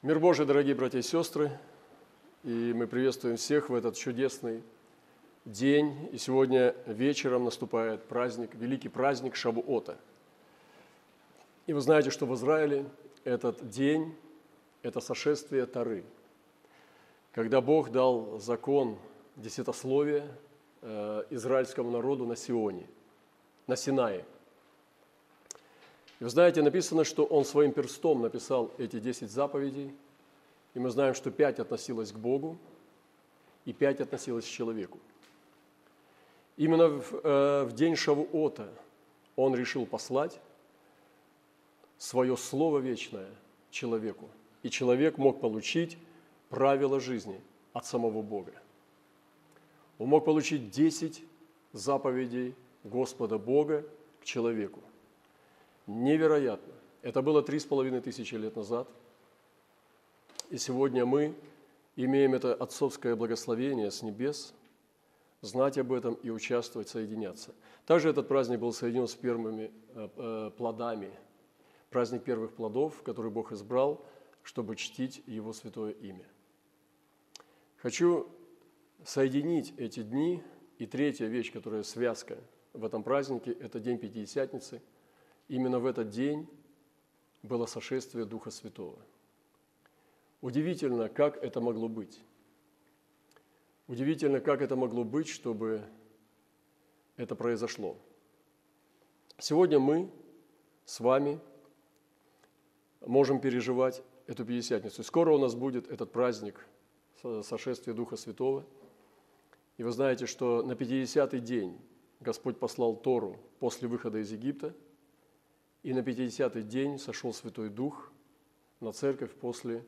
Мир Божий, дорогие братья и сестры, и мы приветствуем всех в этот чудесный день. И сегодня вечером наступает праздник, великий праздник Шавуота. И вы знаете, что в Израиле этот день – это сошествие Тары, когда Бог дал закон десятословия э, израильскому народу на Сионе, на Синае – и вы знаете, написано, что он своим перстом написал эти десять заповедей, и мы знаем, что пять относилось к Богу, и пять относилось к человеку. Именно в, э, в день Шавуота он решил послать свое Слово Вечное человеку, и человек мог получить правила жизни от самого Бога. Он мог получить десять заповедей Господа Бога к человеку. Невероятно. Это было три с половиной тысячи лет назад. И сегодня мы имеем это отцовское благословение с небес, знать об этом и участвовать, соединяться. Также этот праздник был соединен с первыми э, э, плодами, праздник первых плодов, который Бог избрал, чтобы чтить Его святое имя. Хочу соединить эти дни. И третья вещь, которая связка в этом празднике, это День Пятидесятницы – именно в этот день было сошествие Духа Святого. Удивительно, как это могло быть. Удивительно, как это могло быть, чтобы это произошло. Сегодня мы с вами можем переживать эту Пятидесятницу. Скоро у нас будет этот праздник сошествия Духа Святого. И вы знаете, что на 50-й день Господь послал Тору после выхода из Египта – и на 50-й день сошел Святой Дух на церковь после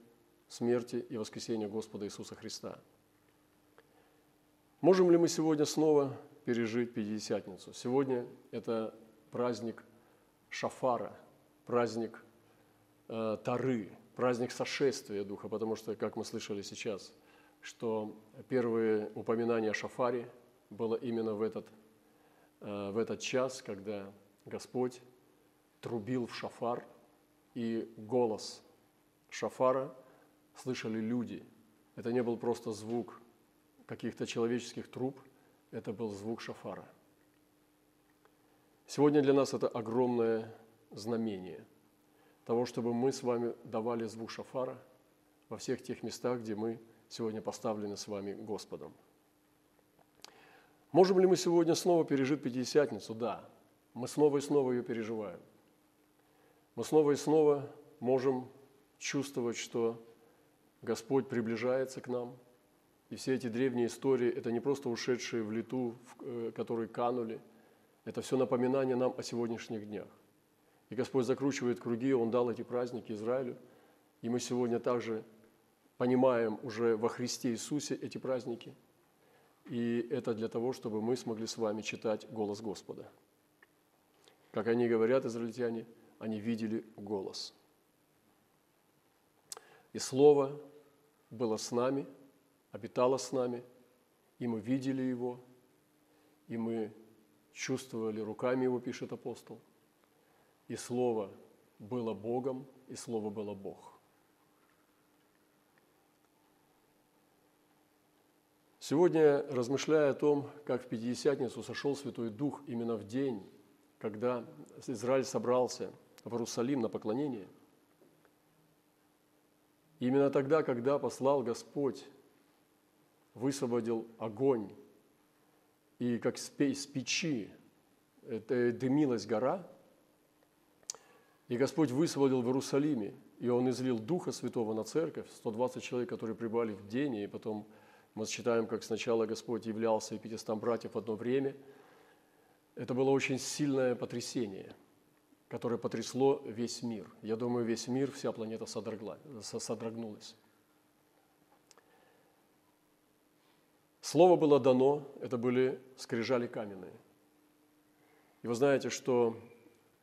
смерти и воскресения Господа Иисуса Христа. Можем ли мы сегодня снова пережить Пятидесятницу? Сегодня это праздник Шафара, праздник э, Тары, праздник сошествия Духа, потому что, как мы слышали сейчас, что первые упоминания о Шафаре было именно в этот, э, в этот час, когда Господь трубил в шафар, и голос шафара слышали люди. Это не был просто звук каких-то человеческих труб, это был звук шафара. Сегодня для нас это огромное знамение того, чтобы мы с вами давали звук шафара во всех тех местах, где мы сегодня поставлены с вами Господом. Можем ли мы сегодня снова пережить Пятидесятницу? Да, мы снова и снова ее переживаем мы снова и снова можем чувствовать, что Господь приближается к нам. И все эти древние истории – это не просто ушедшие в лету, э, которые канули. Это все напоминание нам о сегодняшних днях. И Господь закручивает круги, Он дал эти праздники Израилю. И мы сегодня также понимаем уже во Христе Иисусе эти праздники. И это для того, чтобы мы смогли с вами читать голос Господа. Как они говорят, израильтяне – они видели голос. И Слово было с нами, обитало с нами, и мы видели Его, и мы чувствовали руками Его, пишет апостол. И Слово было Богом, и Слово было Бог. Сегодня, размышляя о том, как в Пятидесятницу сошел Святой Дух именно в день, когда Израиль собрался – в Иерусалим на поклонение. Именно тогда, когда послал Господь, высвободил огонь, и как с печи дымилась гора, и Господь высвободил в Иерусалиме, и Он излил Духа Святого на церковь, 120 человек, которые прибывали в день, и потом мы читаем, как сначала Господь являлся и 500 братьев в одно время. Это было очень сильное потрясение – которое потрясло весь мир. Я думаю, весь мир, вся планета содрогнулась. Слово было дано, это были скрижали каменные. И вы знаете, что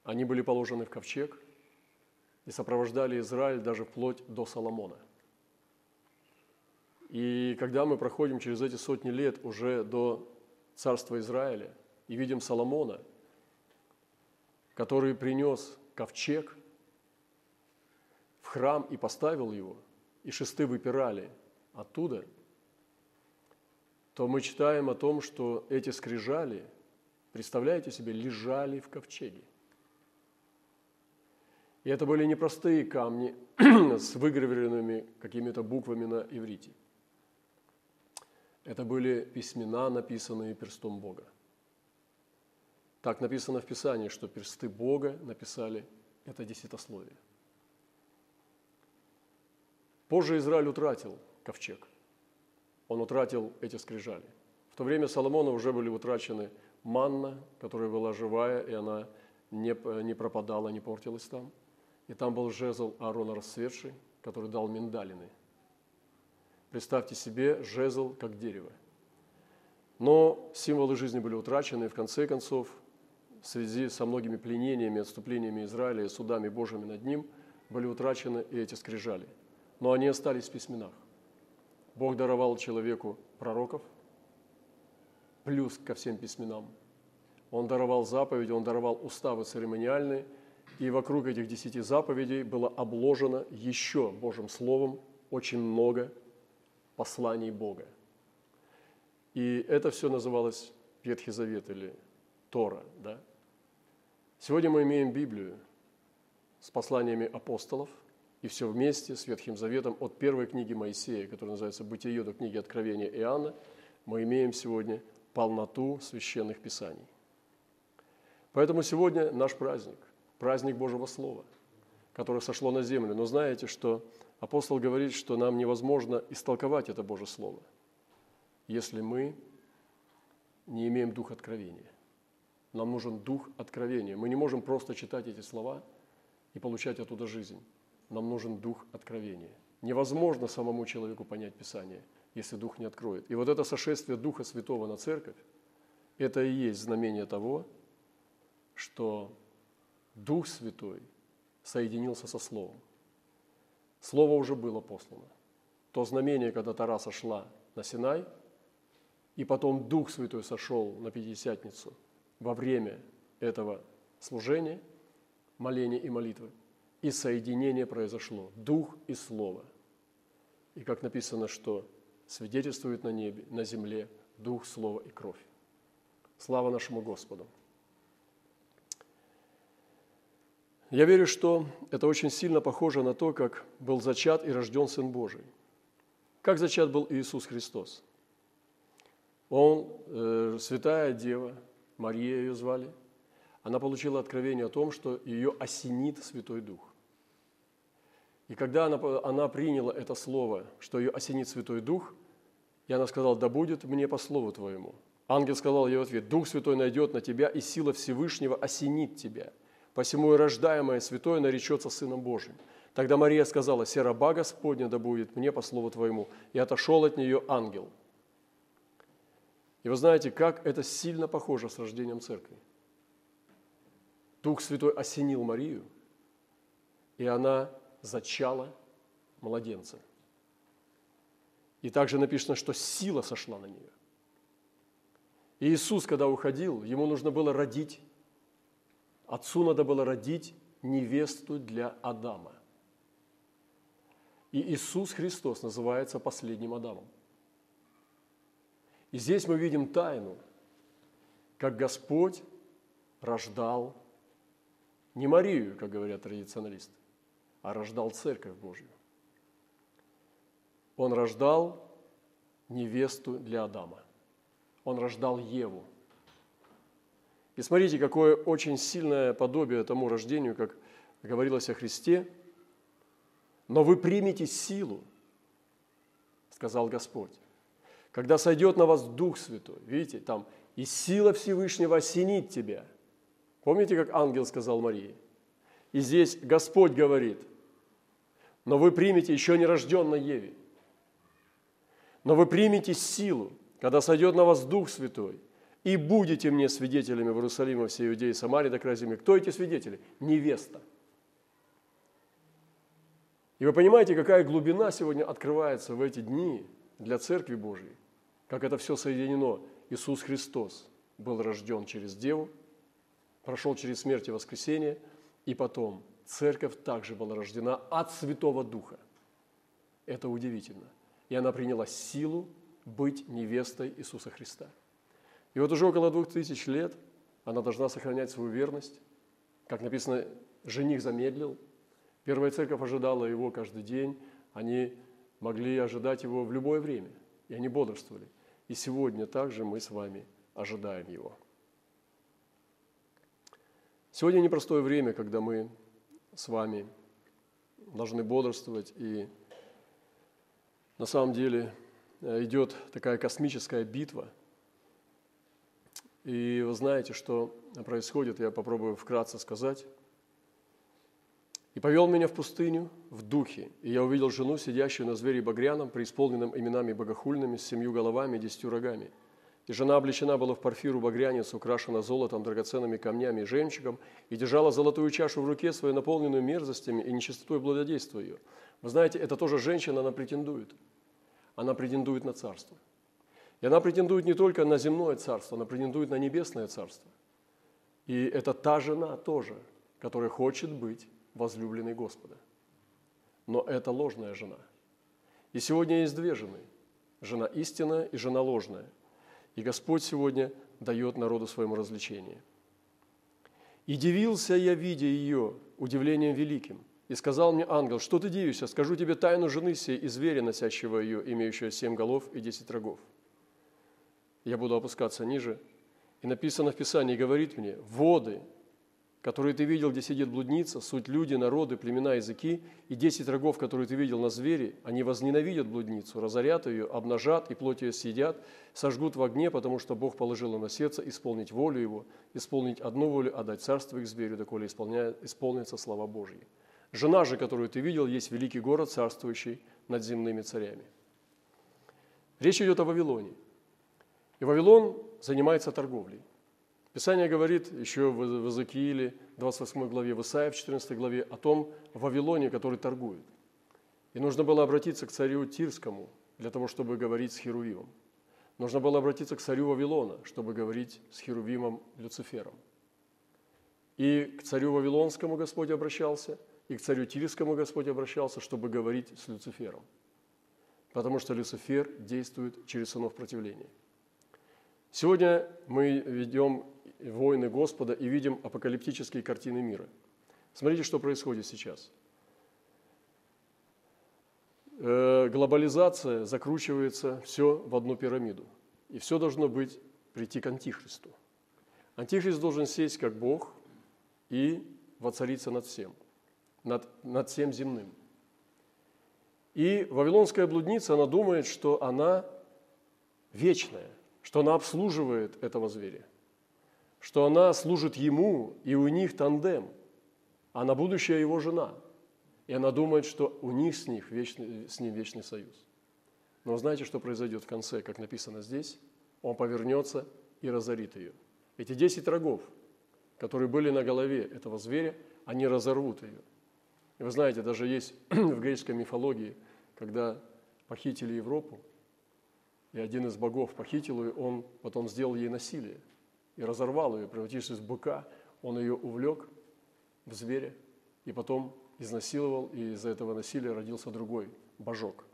они были положены в ковчег и сопровождали Израиль даже вплоть до Соломона. И когда мы проходим через эти сотни лет уже до царства Израиля и видим Соломона – который принес ковчег в храм и поставил его, и шесты выпирали оттуда, то мы читаем о том, что эти скрижали, представляете себе, лежали в ковчеге. И это были непростые камни с выгравированными какими-то буквами на иврите. Это были письмена, написанные перстом Бога. Так написано в Писании, что персты Бога написали это десятословие. Позже Израиль утратил ковчег. Он утратил эти скрижали. В то время Соломона уже были утрачены манна, которая была живая, и она не, не пропадала, не портилась там. И там был жезл Аарона расцветший, который дал миндалины. Представьте себе жезл как дерево. Но символы жизни были утрачены, и в конце концов, в связи со многими пленениями, отступлениями Израиля и судами Божьими над ним, были утрачены и эти скрижали. Но они остались в письменах. Бог даровал человеку пророков, плюс ко всем письменам. Он даровал заповеди, он даровал уставы церемониальные – и вокруг этих десяти заповедей было обложено еще Божьим Словом очень много посланий Бога. И это все называлось Ветхий Завет или Тора. Да? Сегодня мы имеем Библию с посланиями апостолов, и все вместе с Ветхим Заветом от первой книги Моисея, которая называется «Бытие» до книги Откровения Иоанна, мы имеем сегодня полноту священных писаний. Поэтому сегодня наш праздник праздник Божьего Слова, которое сошло на землю. Но знаете, что апостол говорит, что нам невозможно истолковать это Божье Слово, если мы не имеем дух откровения. Нам нужен дух откровения. Мы не можем просто читать эти слова и получать оттуда жизнь. Нам нужен дух откровения. Невозможно самому человеку понять Писание, если Дух не откроет. И вот это сошествие Духа Святого на церковь, это и есть знамение того, что Дух Святой соединился со Словом. Слово уже было послано. То знамение, когда Тара сошла на Синай, и потом Дух Святой сошел на Пятидесятницу во время этого служения, моления и молитвы, и соединение произошло, Дух и Слово. И как написано, что свидетельствует на небе, на земле Дух, Слово и кровь. Слава нашему Господу! Я верю, что это очень сильно похоже на то, как был зачат и рожден Сын Божий. Как зачат был Иисус Христос? Он, э, святая дева, Мария ее звали, она получила откровение о том, что ее осенит Святой Дух. И когда она, она приняла это слово, что ее осенит Святой Дух, и она сказала, да будет мне по слову твоему. Ангел сказал ей в ответ, Дух Святой найдет на тебя, и сила Всевышнего осенит тебя – посему и рождаемое святое наречется Сыном Божьим. Тогда Мария сказала, «Се раба Господня да будет мне по слову Твоему». И отошел от нее ангел. И вы знаете, как это сильно похоже с рождением церкви. Дух Святой осенил Марию, и она зачала младенца. И также написано, что сила сошла на нее. И Иисус, когда уходил, ему нужно было родить Отцу надо было родить невесту для Адама. И Иисус Христос называется последним Адамом. И здесь мы видим тайну, как Господь рождал не Марию, как говорят традиционалисты, а рождал Церковь Божью. Он рождал невесту для Адама. Он рождал Еву – и смотрите, какое очень сильное подобие тому рождению, как говорилось о Христе. Но вы примете силу, сказал Господь, когда сойдет на вас Дух Святой. Видите, там и сила Всевышнего осенит тебя. Помните, как ангел сказал Марии? И здесь Господь говорит, но вы примете еще нерожденной Еве. Но вы примете силу, когда сойдет на вас Дух Святой, и будете мне свидетелями в Иерусалиме, всей Иудеи, Самарии до края земли. Кто эти свидетели? Невеста. И вы понимаете, какая глубина сегодня открывается в эти дни для Церкви Божьей, как это все соединено. Иисус Христос был рожден через Деву, прошел через смерть и воскресение, и потом Церковь также была рождена от Святого Духа. Это удивительно. И она приняла силу быть невестой Иисуса Христа. И вот уже около двух тысяч лет она должна сохранять свою верность. Как написано, жених замедлил. Первая церковь ожидала его каждый день. Они могли ожидать его в любое время. И они бодрствовали. И сегодня также мы с вами ожидаем его. Сегодня непростое время, когда мы с вами должны бодрствовать. И на самом деле э, идет такая космическая битва. И вы знаете, что происходит, я попробую вкратце сказать. «И повел меня в пустыню в духе, и я увидел жену, сидящую на звере багряном, преисполненном именами богохульными, с семью головами и десятью рогами – и жена облечена была в парфиру багрянец, украшена золотом, драгоценными камнями и жемчугом, и держала золотую чашу в руке свою, наполненную мерзостями и нечистотой блудодейства ее. Вы знаете, это тоже женщина, она претендует. Она претендует на царство. И она претендует не только на земное царство, она претендует на небесное царство. И это та жена тоже, которая хочет быть возлюбленной Господа. Но это ложная жена. И сегодня есть две жены. Жена истинная и жена ложная. И Господь сегодня дает народу своему развлечение. «И дивился я, видя ее, удивлением великим, и сказал мне ангел, что ты дивишься, скажу тебе тайну жены сей и зверя, носящего ее, имеющего семь голов и десять рогов». Я буду опускаться ниже, и написано в Писании, говорит мне, «Воды, которые ты видел, где сидит блудница, суть люди, народы, племена, языки, и десять рогов, которые ты видел на звере, они возненавидят блудницу, разорят ее, обнажат и плоть ее съедят, сожгут в огне, потому что Бог положил им на сердце исполнить волю его, исполнить одну волю, отдать царство их зверю, доколе исполнится слава Божья. Жена же, которую ты видел, есть великий город, царствующий над земными царями. Речь идет о Вавилоне. И Вавилон занимается торговлей. Писание говорит еще в Иезекииле, 28 главе, в Исаии, в 14 главе, о том Вавилоне, который торгует. И нужно было обратиться к царю Тирскому для того, чтобы говорить с Херувимом. Нужно было обратиться к царю Вавилона, чтобы говорить с Херувимом Люцифером. И к царю Вавилонскому Господь обращался, и к царю Тирскому Господь обращался, чтобы говорить с Люцифером. Потому что Люцифер действует через сынов противления. Сегодня мы ведем войны Господа и видим апокалиптические картины мира. Смотрите, что происходит сейчас. Э, глобализация закручивается все в одну пирамиду. И все должно быть прийти к Антихристу. Антихрист должен сесть как Бог и воцариться над всем, над, над всем земным. И вавилонская блудница, она думает, что она вечная, что она обслуживает этого зверя – что она служит ему, и у них тандем. Она будущая его жена. И она думает, что у них с, них вечный, с ним вечный союз. Но знаете, что произойдет в конце, как написано здесь? Он повернется и разорит ее. Эти десять рогов, которые были на голове этого зверя, они разорвут ее. И вы знаете, даже есть в греческой мифологии, когда похитили Европу, и один из богов похитил ее, он потом сделал ей насилие – и разорвал ее, превратившись в быка. Он ее увлек в зверя и потом изнасиловал, и из-за этого насилия родился другой божок.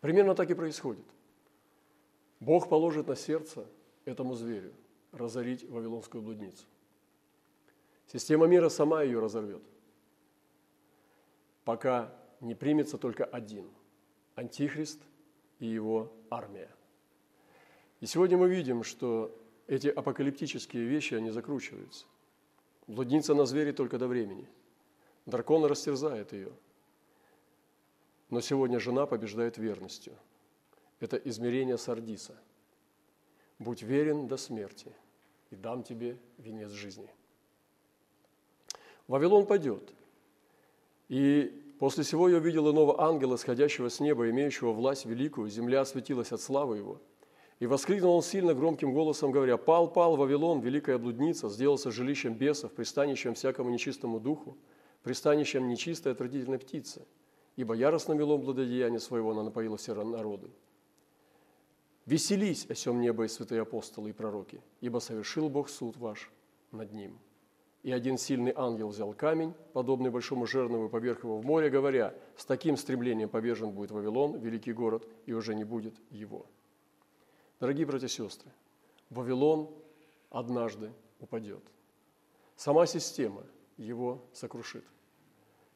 Примерно так и происходит. Бог положит на сердце этому зверю разорить Вавилонскую блудницу. Система мира сама ее разорвет, пока не примется только один – Антихрист и его армия. И сегодня мы видим, что эти апокалиптические вещи, они закручиваются. Блудница на звере только до времени. Дракон растерзает ее. Но сегодня жена побеждает верностью. Это измерение Сардиса. Будь верен до смерти, и дам тебе венец жизни. Вавилон пойдет. И после всего я увидел иного ангела, сходящего с неба, имеющего власть великую. Земля осветилась от славы его – и воскликнул он сильно громким голосом, говоря, «Пал, пал Вавилон, великая блудница, сделался жилищем бесов, пристанищем всякому нечистому духу, пристанищем нечистой отвратительной птицы, ибо яростно велом благодеяние своего она напоила все народы. Веселись, о сем небо и святые апостолы и пророки, ибо совершил Бог суд ваш над ним». И один сильный ангел взял камень, подобный большому жернову, поверх его в море, говоря, с таким стремлением повержен будет Вавилон, великий город, и уже не будет его. Дорогие братья и сестры, Вавилон однажды упадет. Сама система его сокрушит.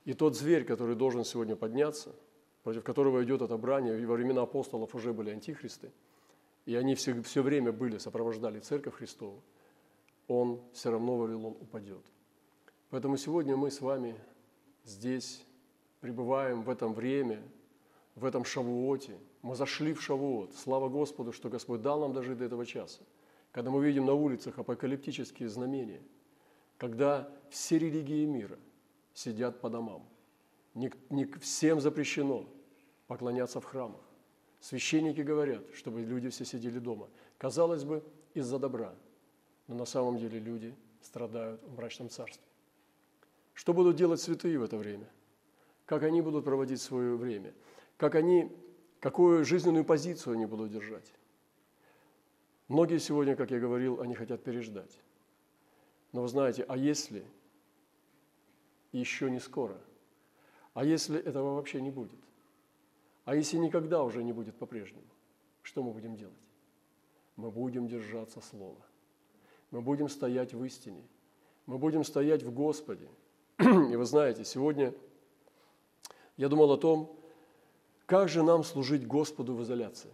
И тот зверь, который должен сегодня подняться, против которого идет отобрание, и во времена апостолов уже были антихристы, и они все, все время были, сопровождали Церковь Христову, он все равно Вавилон упадет. Поэтому сегодня мы с вами здесь пребываем в этом время, в этом Шавуоте. Мы зашли в Шавуот. Слава Господу, что Господь дал нам дожить до этого часа. Когда мы видим на улицах апокалиптические знамения, когда все религии мира сидят по домам. Не, не всем запрещено поклоняться в храмах. Священники говорят, чтобы люди все сидели дома. Казалось бы, из-за добра – но на самом деле люди страдают в мрачном царстве. Что будут делать святые в это время? Как они будут проводить свое время? Как они, какую жизненную позицию они будут держать? Многие сегодня, как я говорил, они хотят переждать. Но вы знаете, а если еще не скоро? А если этого вообще не будет? А если никогда уже не будет по-прежнему? Что мы будем делать? Мы будем держаться Слова – мы будем стоять в истине, мы будем стоять в Господе. И вы знаете, сегодня я думал о том, как же нам служить Господу в изоляции.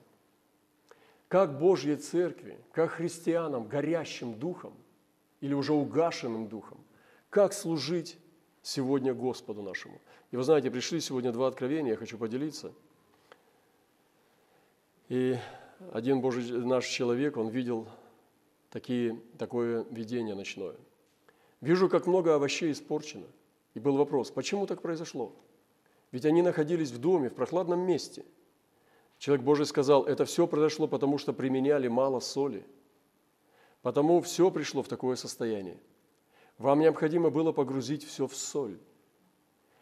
Как Божьей Церкви, как христианам, горящим духом или уже угашенным духом, как служить сегодня Господу нашему. И вы знаете, пришли сегодня два откровения, я хочу поделиться. И один Божий наш человек, он видел такие, такое видение ночное. Вижу, как много овощей испорчено. И был вопрос, почему так произошло? Ведь они находились в доме, в прохладном месте. Человек Божий сказал, это все произошло, потому что применяли мало соли. Потому все пришло в такое состояние. Вам необходимо было погрузить все в соль.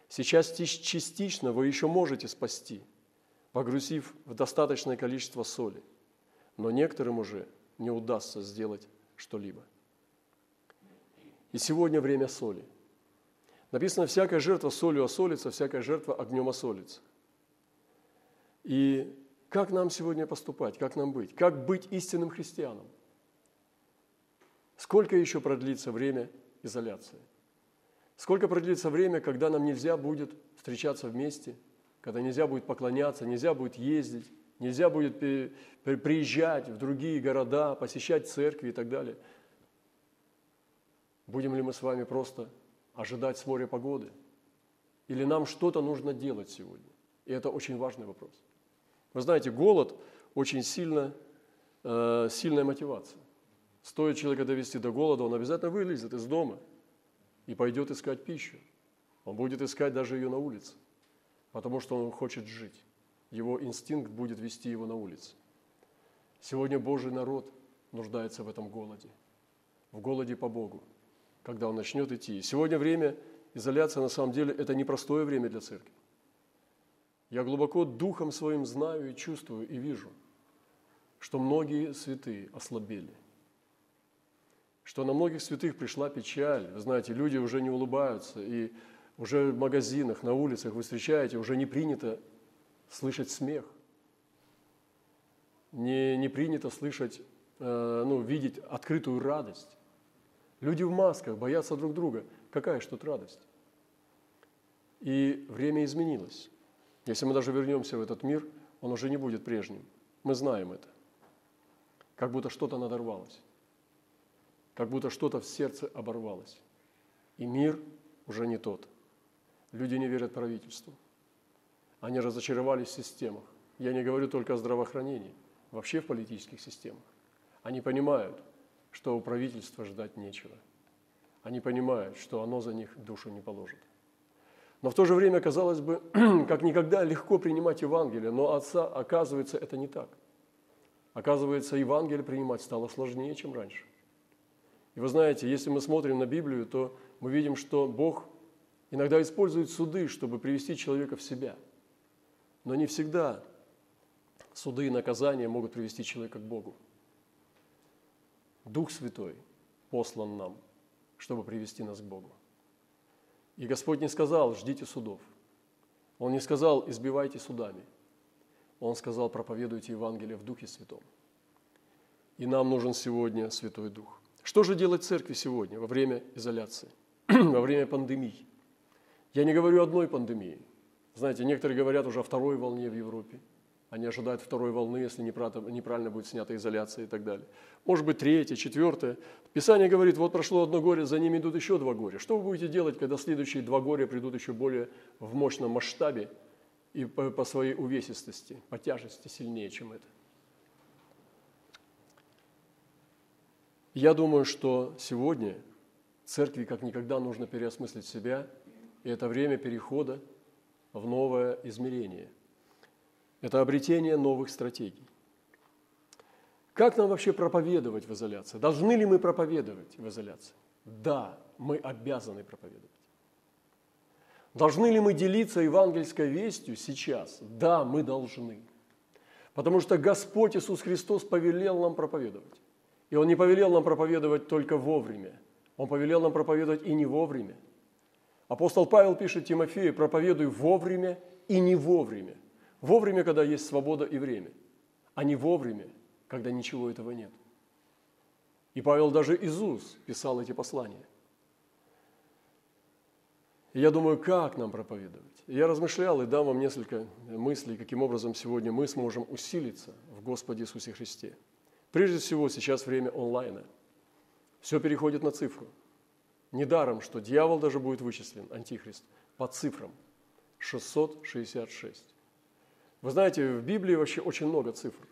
Сейчас частично вы еще можете спасти, погрузив в достаточное количество соли. Но некоторым уже не удастся сделать что-либо. И сегодня время соли. Написано, всякая жертва солью осолится, всякая жертва огнем осолится. И как нам сегодня поступать, как нам быть? Как быть истинным христианом? Сколько еще продлится время изоляции? Сколько продлится время, когда нам нельзя будет встречаться вместе, когда нельзя будет поклоняться, нельзя будет ездить, Нельзя будет приезжать в другие города, посещать церкви и так далее. Будем ли мы с вами просто ожидать с моря погоды? Или нам что-то нужно делать сегодня? И это очень важный вопрос. Вы знаете, голод очень сильно, э, сильная мотивация. Стоит человека довести до голода, он обязательно вылезет из дома и пойдет искать пищу. Он будет искать даже ее на улице, потому что он хочет жить его инстинкт будет вести его на улице. Сегодня Божий народ нуждается в этом голоде, в голоде по Богу, когда он начнет идти. сегодня время изоляции, на самом деле, это непростое время для церкви. Я глубоко духом своим знаю и чувствую, и вижу, что многие святые ослабели, что на многих святых пришла печаль. Вы знаете, люди уже не улыбаются, и уже в магазинах, на улицах вы встречаете, уже не принято слышать смех. Не, не принято слышать, э, ну, видеть открытую радость. Люди в масках боятся друг друга. Какая ж тут радость? И время изменилось. Если мы даже вернемся в этот мир, он уже не будет прежним. Мы знаем это. Как будто что-то надорвалось. Как будто что-то в сердце оборвалось. И мир уже не тот. Люди не верят правительству. Они разочаровались в системах. Я не говорю только о здравоохранении, вообще в политических системах. Они понимают, что у правительства ждать нечего. Они понимают, что оно за них душу не положит. Но в то же время, казалось бы, как никогда легко принимать Евангелие, но отца, оказывается, это не так. Оказывается, Евангелие принимать стало сложнее, чем раньше. И вы знаете, если мы смотрим на Библию, то мы видим, что Бог иногда использует суды, чтобы привести человека в себя – но не всегда суды и наказания могут привести человека к Богу. Дух Святой послан нам, чтобы привести нас к Богу. И Господь не сказал, ждите судов. Он не сказал, избивайте судами. Он сказал, проповедуйте Евангелие в Духе Святом. И нам нужен сегодня Святой Дух. Что же делать церкви сегодня, во время изоляции, во время пандемии? Я не говорю одной пандемии. Знаете, некоторые говорят уже о второй волне в Европе – они ожидают второй волны, если неправильно будет снята изоляция и так далее. Может быть, третья, четвертая. Писание говорит, вот прошло одно горе, за ними идут еще два горя. Что вы будете делать, когда следующие два горя придут еще более в мощном масштабе и по, по своей увесистости, по тяжести сильнее, чем это? Я думаю, что сегодня церкви как никогда нужно переосмыслить себя, и это время перехода в новое измерение – это обретение новых стратегий. Как нам вообще проповедовать в изоляции? Должны ли мы проповедовать в изоляции? Да, мы обязаны проповедовать. Должны ли мы делиться евангельской вестью сейчас? Да, мы должны. Потому что Господь Иисус Христос повелел нам проповедовать. И Он не повелел нам проповедовать только вовремя. Он повелел нам проповедовать и не вовремя. Апостол Павел пишет Тимофею, проповедуй вовремя и не вовремя. Вовремя, когда есть свобода и время, а не вовремя, когда ничего этого нет. И Павел даже Иисус писал эти послания. И я думаю, как нам проповедовать? я размышлял и дам вам несколько мыслей, каким образом сегодня мы сможем усилиться в Господе Иисусе Христе. Прежде всего, сейчас время онлайна. Все переходит на цифру. Недаром, что дьявол даже будет вычислен, антихрист, по цифрам. 666. Вы знаете, в Библии вообще очень много цифр.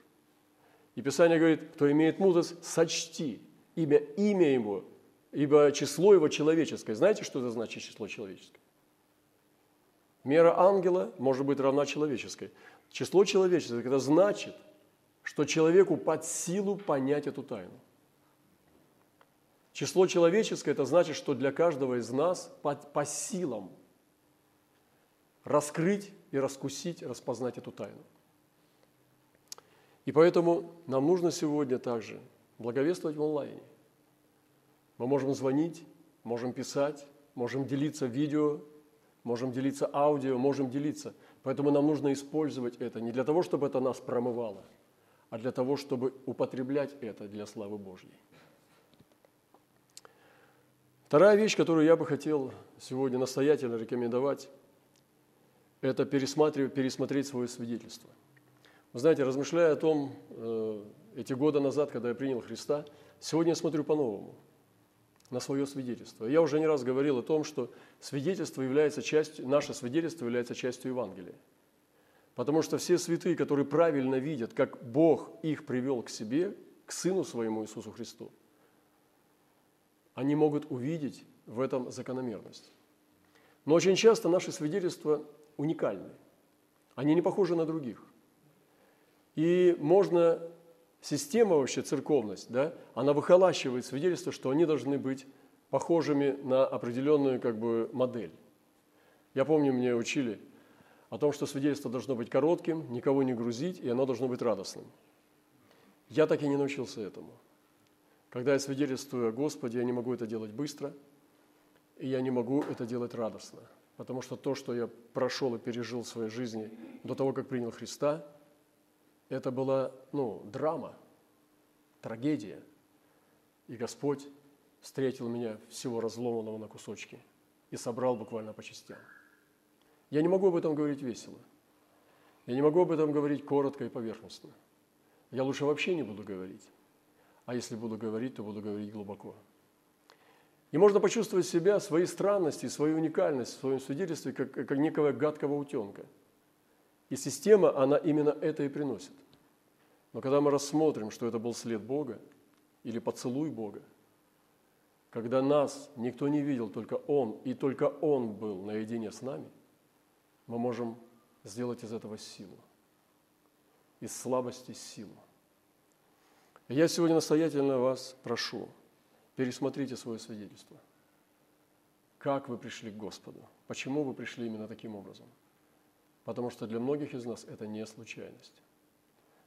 И Писание говорит, кто имеет мудрость, сочти имя, имя его, ибо число его человеческое. Знаете, что это значит число человеческое? Мера ангела может быть равна человеческой. Число человеческое – это значит, что человеку под силу понять эту тайну. Число человеческое – это значит, что для каждого из нас по, по силам раскрыть и раскусить, распознать эту тайну. И поэтому нам нужно сегодня также благовествовать в онлайне. Мы можем звонить, можем писать, можем делиться видео, можем делиться аудио, можем делиться. Поэтому нам нужно использовать это не для того, чтобы это нас промывало, а для того, чтобы употреблять это для славы Божьей. Вторая вещь, которую я бы хотел сегодня настоятельно рекомендовать, это пересматривать, пересмотреть свое свидетельство. Вы знаете, размышляя о том, э, эти годы назад, когда я принял Христа, сегодня я смотрю по-новому на свое свидетельство. Я уже не раз говорил о том, что свидетельство является частью, наше свидетельство является частью Евангелия. Потому что все святые, которые правильно видят, как Бог их привел к себе, к Сыну Своему Иисусу Христу, они могут увидеть в этом закономерность. Но очень часто наши свидетельства уникальны. Они не похожи на других. И можно, система вообще, церковность, да, она выхолащивает свидетельство, что они должны быть похожими на определенную как бы, модель. Я помню, мне учили о том, что свидетельство должно быть коротким, никого не грузить, и оно должно быть радостным. Я так и не научился этому. Когда я свидетельствую о Господе, я не могу это делать быстро, и я не могу это делать радостно – потому что то, что я прошел и пережил в своей жизни до того, как принял Христа, это была ну, драма, трагедия. И Господь встретил меня всего разломанного на кусочки и собрал буквально по частям. Я не могу об этом говорить весело. Я не могу об этом говорить коротко и поверхностно. Я лучше вообще не буду говорить. А если буду говорить, то буду говорить глубоко. И можно почувствовать себя, свои странности, свою уникальность в своем свидетельстве, как, как некого гадкого утенка. И система, она именно это и приносит. Но когда мы рассмотрим, что это был след Бога или поцелуй Бога, когда нас никто не видел, только Он, и только Он был наедине с нами, мы можем сделать из этого силу, из слабости силу. Я сегодня настоятельно вас прошу – пересмотрите свое свидетельство. Как вы пришли к Господу? Почему вы пришли именно таким образом? Потому что для многих из нас это не случайность.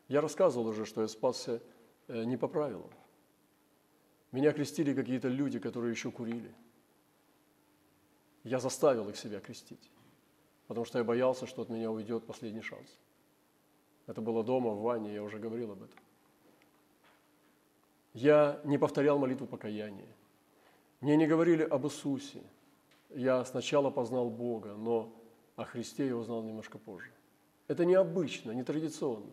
Я рассказывал уже, что я спасся э, не по правилам. Меня крестили какие-то люди, которые еще курили. Я заставил их себя крестить, потому что я боялся, что от меня уйдет последний шанс. Это было дома, в ванне, я уже говорил об этом. Я не повторял молитву покаяния. Мне не говорили об Иисусе. Я сначала познал Бога, но о Христе я узнал немножко позже. Это необычно, не традиционно.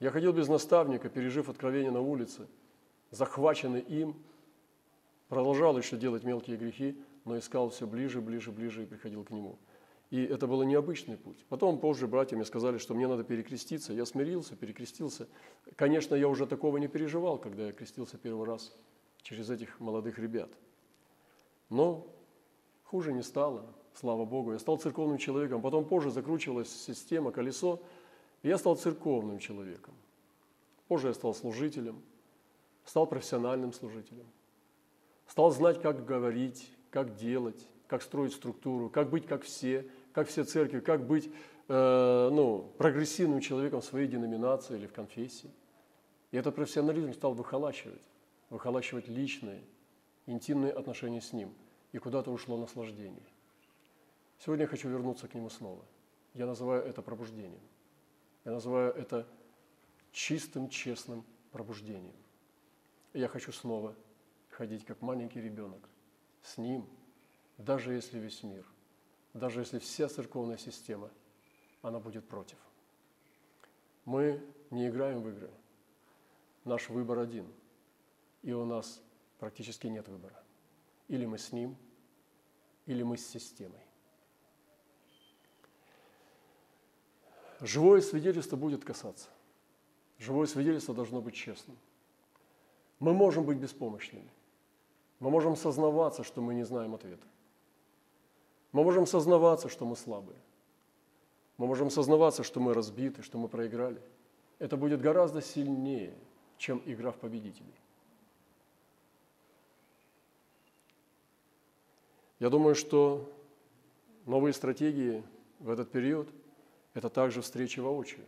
Я ходил без наставника, пережив откровение на улице, захваченный им, продолжал еще делать мелкие грехи, но искал все ближе, ближе, ближе и приходил к нему. И это был необычный путь. Потом позже братья мне сказали, что мне надо перекреститься. Я смирился, перекрестился. Конечно, я уже такого не переживал, когда я крестился первый раз через этих молодых ребят. Но хуже не стало, слава Богу. Я стал церковным человеком. Потом позже закручивалась система, колесо, и я стал церковным человеком. Позже я стал служителем, стал профессиональным служителем. Стал знать, как говорить, как делать, как строить структуру, как быть как все – как все церкви, как быть э, ну, прогрессивным человеком в своей деноминации или в конфессии. И этот профессионализм стал выхолачивать, выхолачивать личные, интимные отношения с ним. И куда-то ушло наслаждение. Сегодня я хочу вернуться к нему снова. Я называю это пробуждением. Я называю это чистым, честным пробуждением. И я хочу снова ходить как маленький ребенок с ним, даже если весь мир – даже если вся церковная система, она будет против. Мы не играем в игры. Наш выбор один. И у нас практически нет выбора. Или мы с ним, или мы с системой. Живое свидетельство будет касаться. Живое свидетельство должно быть честным. Мы можем быть беспомощными. Мы можем сознаваться, что мы не знаем ответа. Мы можем сознаваться, что мы слабые. Мы можем сознаваться, что мы разбиты, что мы проиграли. Это будет гораздо сильнее, чем игра в победителей. Я думаю, что новые стратегии в этот период – это также встречи воочию.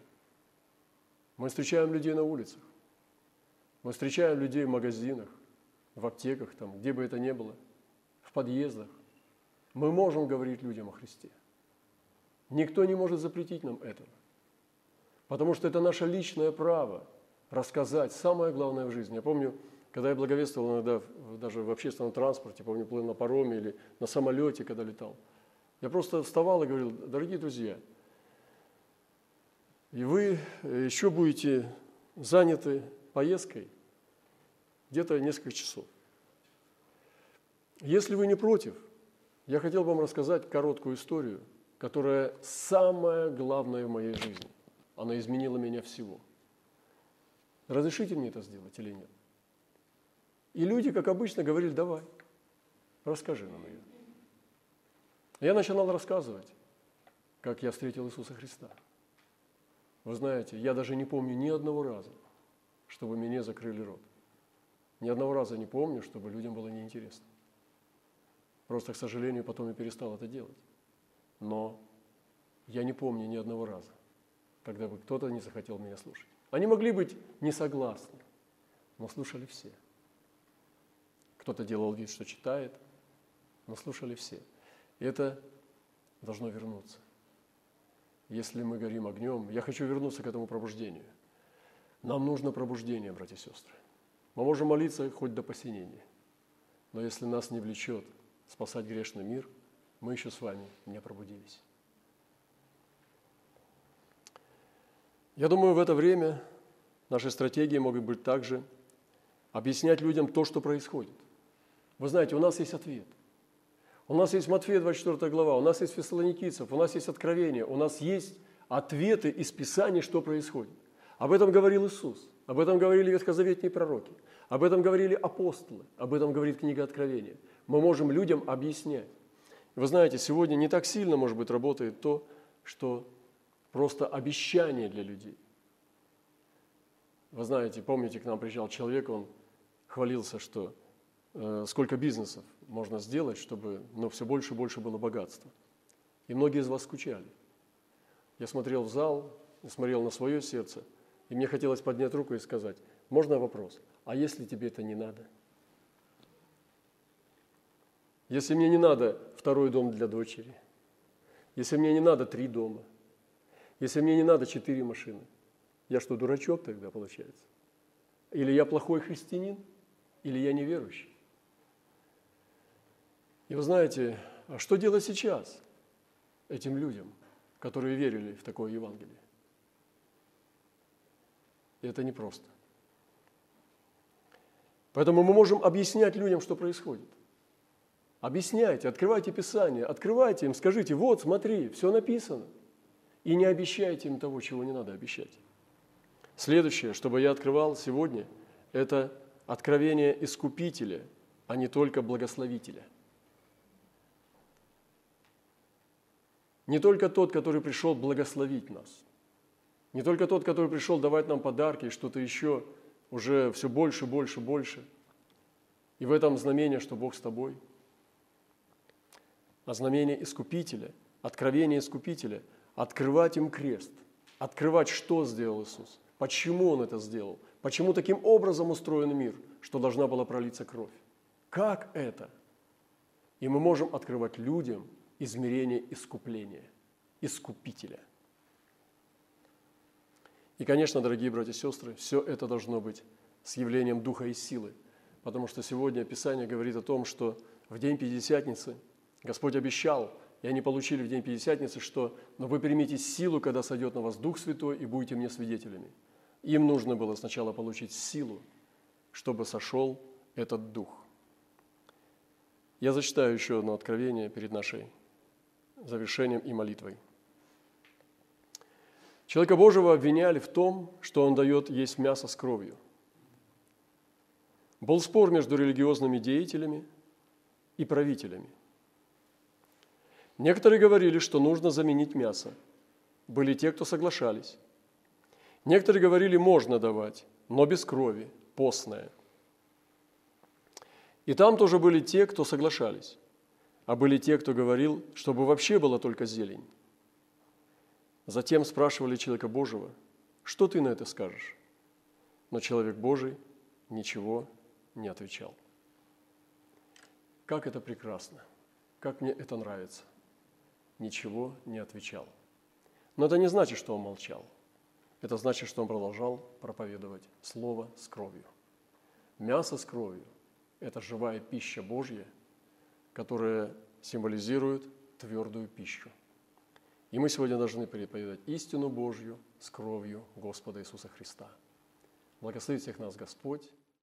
Мы встречаем людей на улицах, мы встречаем людей в магазинах, в аптеках, там, где бы это ни было, в подъездах. Мы можем говорить людям о Христе. Никто не может запретить нам этого. Потому что это наше личное право рассказать самое главное в жизни. Я помню, когда я благовествовал иногда даже в общественном транспорте, помню, плыл на пароме или на самолете, когда летал, я просто вставал и говорил, дорогие друзья, и вы еще будете заняты поездкой где-то несколько часов. Если вы не против – я хотел вам рассказать короткую историю, которая самая главная в моей жизни. Она изменила меня всего. Разрешите мне это сделать или нет? И люди, как обычно, говорили, давай, расскажи нам ее. Я начинал рассказывать, как я встретил Иисуса Христа. Вы знаете, я даже не помню ни одного раза, чтобы мне закрыли рот. Ни одного раза не помню, чтобы людям было неинтересно. Просто, к сожалению, потом я перестал это делать. Но я не помню ни одного раза, когда бы кто-то не захотел меня слушать. Они могли быть не согласны, но слушали все. Кто-то делал вид, что читает, но слушали все. И это должно вернуться. Если мы горим огнем, я хочу вернуться к этому пробуждению. Нам нужно пробуждение, братья и сестры. Мы можем молиться хоть до посинения, но если нас не влечет – спасать грешный мир, мы еще с вами не пробудились. Я думаю, в это время наши стратегии могут быть также объяснять людям то, что происходит. Вы знаете, у нас есть ответ. У нас есть Матфея 24 глава, у нас есть Фессалоникийцев, у нас есть Откровение, у нас есть ответы из Писания, что происходит. Об этом говорил Иисус, об этом говорили ветхозаветные пророки, об этом говорили апостолы, об этом говорит книга Откровения – мы можем людям объяснять. Вы знаете, сегодня не так сильно, может быть, работает то, что просто обещание для людей. Вы знаете, помните, к нам приезжал человек, он хвалился, что э, сколько бизнесов можно сделать, чтобы ну, все больше и больше было богатства. И многие из вас скучали. Я смотрел в зал, смотрел на свое сердце, и мне хотелось поднять руку и сказать, можно вопрос, а если тебе это не надо – если мне не надо второй дом для дочери, если мне не надо три дома, если мне не надо четыре машины, я что, дурачок тогда получается? Или я плохой христианин, или я неверующий? И вы знаете, а что делать сейчас этим людям, которые верили в такое Евангелие? И это непросто. Поэтому мы можем объяснять людям, что происходит. Объясняйте, открывайте Писание, открывайте им, скажите, вот, смотри, все написано. И не обещайте им того, чего не надо обещать. Следующее, чтобы я открывал сегодня, это откровение Искупителя, а не только благословителя. Не только тот, который пришел благословить нас, не только тот, который пришел давать нам подарки и что-то еще – уже все больше, больше, больше. И в этом знамение, что Бог с тобой. А знамение Искупителя, откровение Искупителя, открывать им крест, открывать, что сделал Иисус, почему Он это сделал, почему таким образом устроен мир, что должна была пролиться кровь. Как это? И мы можем открывать людям измерение искупления, искупителя – и, конечно, дорогие братья и сестры, все это должно быть с явлением Духа и силы, потому что сегодня Писание говорит о том, что в день Пятидесятницы Господь обещал, и они получили в день Пятидесятницы, что «но вы примите силу, когда сойдет на вас Дух Святой, и будете мне свидетелями». Им нужно было сначала получить силу, чтобы сошел этот Дух. Я зачитаю еще одно откровение перед нашей завершением и молитвой. Человека Божьего обвиняли в том, что он дает есть мясо с кровью. Был спор между религиозными деятелями и правителями. Некоторые говорили, что нужно заменить мясо. Были те, кто соглашались. Некоторые говорили, можно давать, но без крови, постное. И там тоже были те, кто соглашались. А были те, кто говорил, чтобы вообще была только зелень. Затем спрашивали человека Божьего, что ты на это скажешь? Но человек Божий ничего не отвечал. Как это прекрасно, как мне это нравится. Ничего не отвечал. Но это не значит, что он молчал. Это значит, что он продолжал проповедовать Слово с кровью. Мясо с кровью – это живая пища Божья, которая символизирует твердую пищу – и мы сегодня должны переповедать истину Божью с кровью Господа Иисуса Христа. Благослови всех нас Господь.